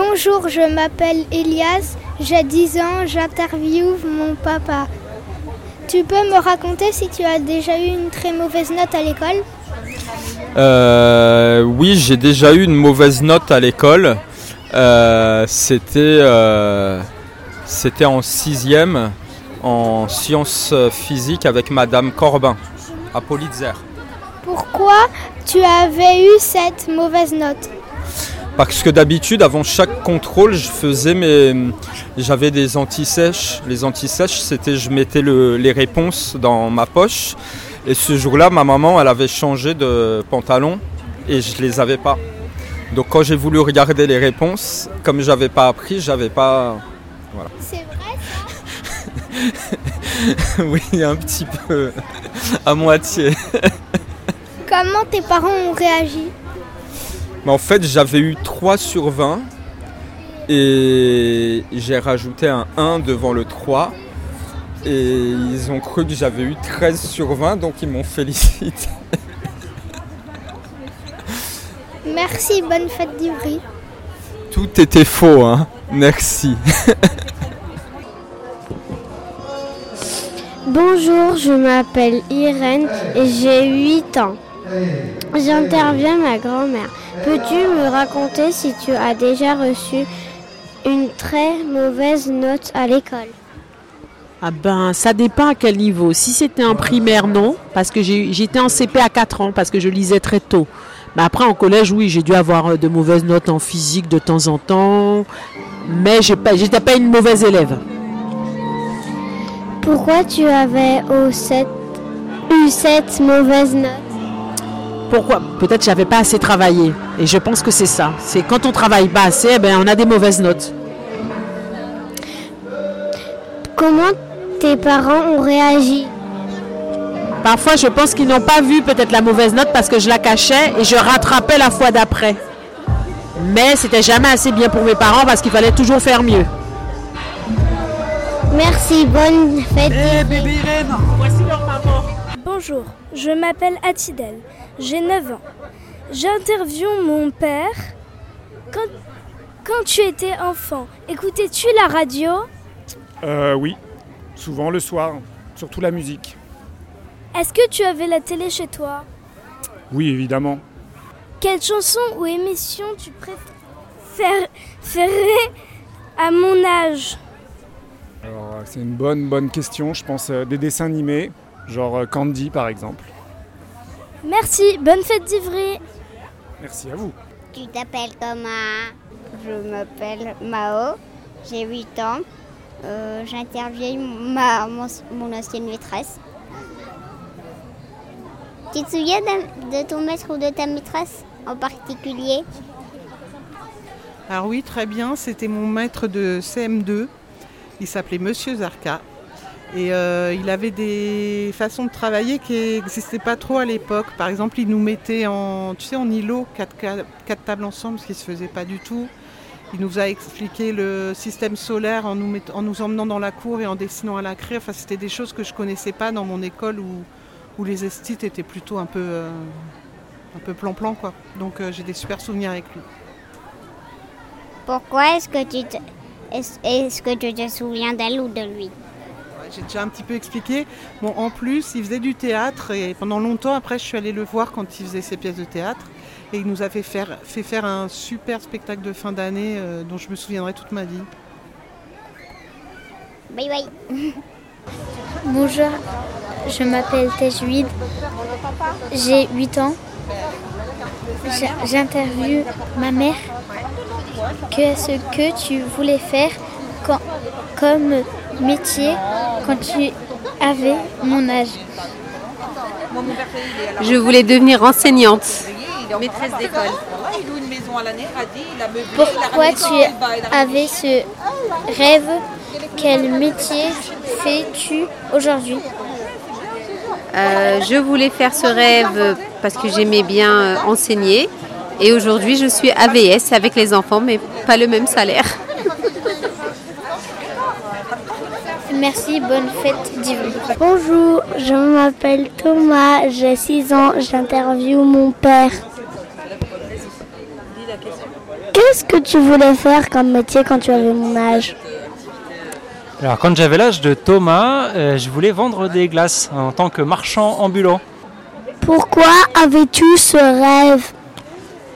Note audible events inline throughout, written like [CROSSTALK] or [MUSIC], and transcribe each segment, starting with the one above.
Bonjour, je m'appelle Elias, j'ai 10 ans, j'interviewe mon papa. Tu peux me raconter si tu as déjà eu une très mauvaise note à l'école? Euh, oui, j'ai déjà eu une mauvaise note à l'école. Euh, c'était, euh, c'était en sixième en sciences physiques avec Madame Corbin à Politzer. Pourquoi tu avais eu cette mauvaise note? Parce que d'habitude, avant chaque contrôle, je faisais mes, j'avais des antisèches. Les antisèches, c'était je mettais le- les réponses dans ma poche. Et ce jour-là, ma maman, elle avait changé de pantalon et je les avais pas. Donc quand j'ai voulu regarder les réponses, comme j'avais pas appris, j'avais pas. C'est vrai [LAUGHS] oui, un petit peu à moitié. Comment tes parents ont réagi? Mais en fait, j'avais eu 3 sur 20 et j'ai rajouté un 1 devant le 3. Et ils ont cru que j'avais eu 13 sur 20, donc ils m'ont félicité. [LAUGHS] Merci, bonne fête d'Ivry. Tout était faux, hein. Merci. [LAUGHS] Bonjour, je m'appelle Irène et j'ai 8 ans. J'interviens ma grand-mère. Peux-tu me raconter si tu as déjà reçu une très mauvaise note à l'école? Ah ben, ça dépend à quel niveau. Si c'était en primaire, non, parce que j'étais en CP à 4 ans, parce que je lisais très tôt. Mais après, en collège, oui, j'ai dû avoir euh, de mauvaises notes en physique de temps en temps. Mais j'ai pas- j'étais pas une mauvaise élève. Pourquoi tu avais eu cette mauvaise note Pourquoi? Peut-être que j'avais pas assez travaillé. Et je pense que c'est ça. C'est quand on travaille pas assez, eh ben, on a des mauvaises notes. Comment tes parents ont réagi? Parfois, je pense qu'ils n'ont pas vu peut-être la mauvaise note parce que je la cachais et je rattrapais la fois d'après. Mais c'était jamais assez bien pour mes parents parce qu'il fallait toujours faire mieux. Merci, bonne fête. bébé Irène, voici leur maman. Bonjour, je m'appelle Atidel, j'ai 9 ans. J'interviewe mon père. Quand, quand tu étais enfant, écoutais-tu la radio? Euh, oui, souvent le soir, surtout la musique. Est-ce que tu avais la télé chez toi? Oui, évidemment. Quelle chanson ou émission tu préférerais à mon âge? Alors, c'est une bonne, bonne question. Je pense euh, des dessins animés, genre euh, Candy par exemple. Merci, bonne fête d'Ivry Merci à vous. Tu t'appelles comment Je m'appelle Mao, j'ai 8 ans. Euh, J'interviewe ma, mon, mon ancienne maîtresse. Tu te souviens de, de ton maître ou de ta maîtresse en particulier? Alors oui, très bien, c'était mon maître de CM2. Il s'appelait Monsieur Zarka. Et euh, il avait des façons de travailler qui n'existaient pas trop à l'époque. Par exemple, il nous mettait en, tu sais, en îlot, quatre, tables ensemble, ce qui ne se faisait pas du tout. Il nous a expliqué le système solaire en nous, emmenant dans la cour et en dessinant à la craie. Enfin, c'était des choses que je ne connaissais pas dans mon école où, les estites étaient plutôt un peu, euh, un peu plan-plan. Quoi. Donc euh, j'ai des super souvenirs avec lui. Pourquoi est-ce que tu te, est-ce, que tu te souviens d'elle ou de lui? J'ai déjà un petit peu expliqué. Bon, en plus, il faisait du théâtre et pendant longtemps, après, je suis allée le voir quand il faisait ses pièces de théâtre. Et il nous a fait faire, fait faire un super spectacle de fin d'année euh, dont je me souviendrai toute ma vie. Bye bye. [LAUGHS] Bonjour, je m'appelle Tejwid. J'ai 8 ans. J'interviewe ma mère. Qu'est-ce que tu voulais faire quand- comme métier quand tu avais mon âge Je voulais devenir enseignante, maîtresse d'école. Pourquoi tu avais ce rêve? Quel métier fais-tu aujourd'hui? Euh, je voulais faire ce rêve parce que j'aimais bien euh, enseigner. Et aujourd'hui, je suis AVS avec les enfants, mais pas le même salaire. Merci, bonne fête d'Ivry. Bonjour, je m'appelle Thomas, j'ai 6 ans, j'interviewe mon père. Que Qu'est-ce que tu voulais faire comme métier quand tu avais mon âge? Alors quand j'avais l'âge de Thomas, euh, je voulais vendre des glaces en tant que marchand ambulant. Pourquoi avais-tu ce rêve?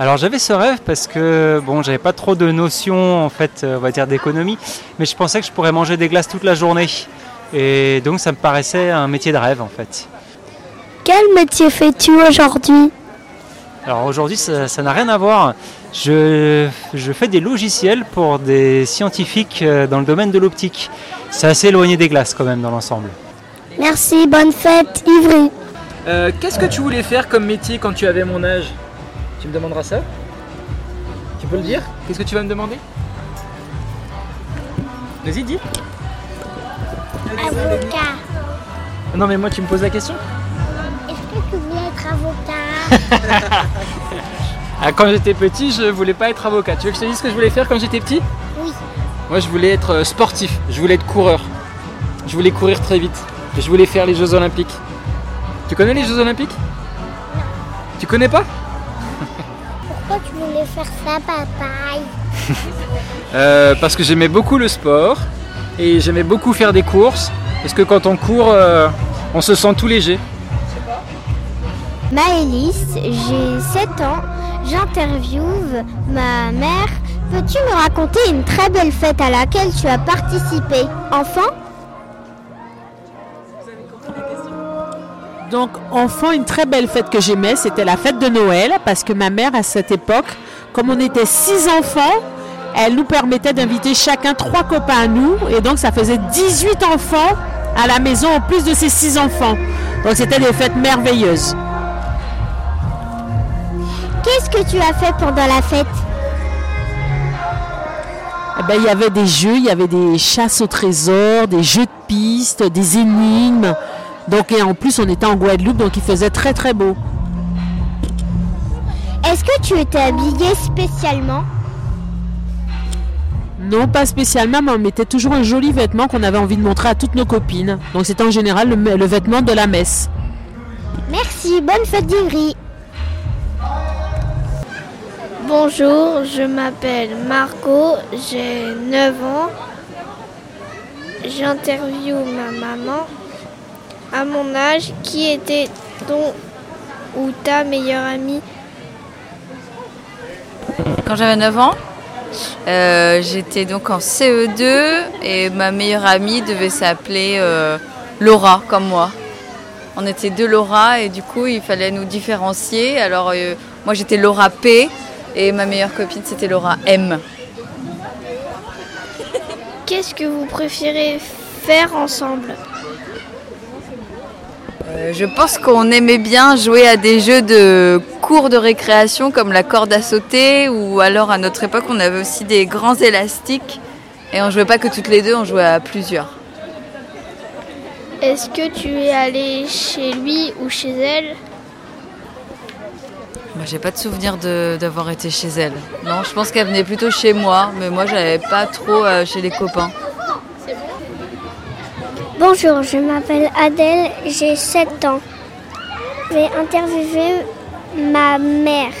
Alors j'avais ce rêve parce que bon, j'avais pas trop de notions en fait, euh, on va dire d'économie, mais je pensais que je pourrais manger des glaces toute la journée. Et donc ça me paraissait un métier de rêve en fait. Quel métier fais-tu aujourd'hui? Alors aujourd'hui ça n'a rien à voir. Je, je fais des logiciels pour des scientifiques euh, dans le domaine de l'optique. C'est assez éloigné des glaces quand même dans l'ensemble. Merci, bonne fête, Ivry. Euh, Qu'est-ce que tu voulais faire comme métier quand tu avais mon âge? Tu me demanderas ça Tu peux le dire Qu'est-ce que tu vas me demander Vas-y, dis. Avocat. Non, mais moi, tu me poses la question Est-ce que tu voulais être avocat [LAUGHS] Ah, Quand j'étais petit, je voulais pas être avocat. Tu veux que je te dise ce que je voulais faire quand j'étais petit Oui. Moi, je voulais être euh, sportif. Je voulais être coureur. Je voulais courir très vite. Je voulais faire les Jeux Olympiques. Tu connais les Jeux Olympiques? Tu connais pas? Pourquoi tu voulais faire ça, papaye [LAUGHS] Euh, Parce que j'aimais beaucoup le sport et j'aimais beaucoup faire des courses. Parce que quand on court, euh, on se sent tout léger. Maëlys, j'ai 7 ans, j'interviewe ma mère. Peux-tu me raconter une très belle fête à laquelle tu as participé Enfant? Donc, enfant, une très belle fête que j'aimais, c'était la fête de Noël, parce que ma mère, à cette époque, comme on était six enfants, elle nous permettait d'inviter chacun trois copains à nous, et donc ça faisait 18 enfants à la maison en plus de ces six enfants. Donc, c'était des fêtes merveilleuses. Qu'est-ce que tu as fait pendant la fête? Eh ben, il y avait des jeux, il y avait des chasses au trésor, des jeux de pistes, des énigmes. Donc, et en plus, on était en Guadeloupe, donc il faisait très très beau. Est-ce que tu étais habillée spécialement? Non, pas spécialement, mais on mettait toujours un joli vêtement qu'on avait envie de montrer à toutes nos copines. Donc, c'était en général le, le vêtement de la messe. Merci, bonne fête d'Ivry. Bonjour, je m'appelle Margot, j'ai 9 ans. J'interviewe ma maman. À mon âge, qui était ton ou ta meilleure amie Quand j'avais 9 ans, euh, j'étais donc en CE2 et ma meilleure amie devait s'appeler euh, Laura, comme moi. On était deux Laura et du coup il fallait nous différencier. Alors euh, moi j'étais Laura P et ma meilleure copine c'était Laura M. Qu'est-ce que vous préférez faire ensemble? Euh, je pense qu'on aimait bien jouer à des jeux de cours de récréation comme la corde à sauter ou alors à notre époque on avait aussi des grands élastiques et on jouait pas que toutes les deux, on jouait à plusieurs. Est-ce que tu es allé chez lui ou chez elle? Moi, j'ai pas de souvenir d'avoir été chez elle. Non, je pense qu'elle venait plutôt chez moi, mais moi j'allais pas trop euh, chez les copains. Bonjour, je m'appelle Adèle, j'ai 7 ans. Je vais interviewer ma mère.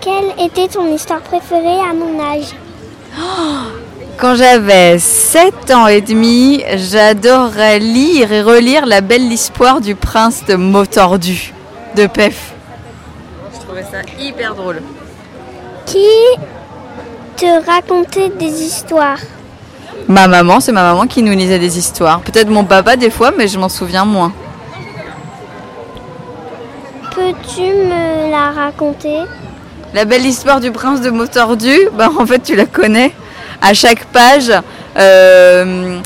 Quelle était ton histoire préférée à mon âge? Quand j'avais 7 ans et demi, j'adorais lire et relire La belle histoire du prince de Motordu de Pef. Je trouvais ça hyper drôle. Qui te racontait des histoires? Ma maman, c'est ma maman qui nous lisait des histoires. Peut-être mon papa des fois, mais je m'en souviens moins. Peux-tu me la raconter? La belle histoire du prince de Motordu, bah, en fait tu la connais. À chaque page, euh,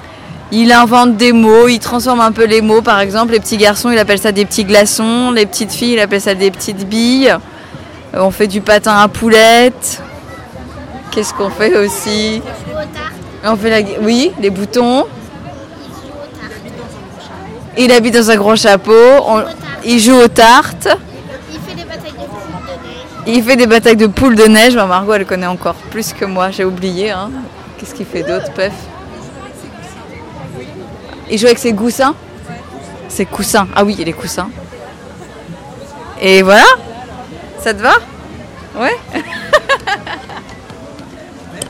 il invente des mots, il transforme un peu les mots. Par exemple, les petits garçons, il appelle ça des petits glaçons. Les petites filles, il appelle ça des petites billes. On fait du patin à poulette. Qu'est-ce qu'on fait aussi? On fait la... Oui, les boutons. Il habite dans un gros chapeau. On- Il joue aux tartes. Il fait des batailles de poules de neige. Il fait des batailles de poules de neige. Margot, elle connaît encore plus que moi. J'ai oublié. hein. Qu'est-ce qu'il fait d'autre, Pef? Il joue avec ses coussins? Ses coussins. Ah oui, il les coussins. Et voilà Ça te va? Ouais [LAUGHS]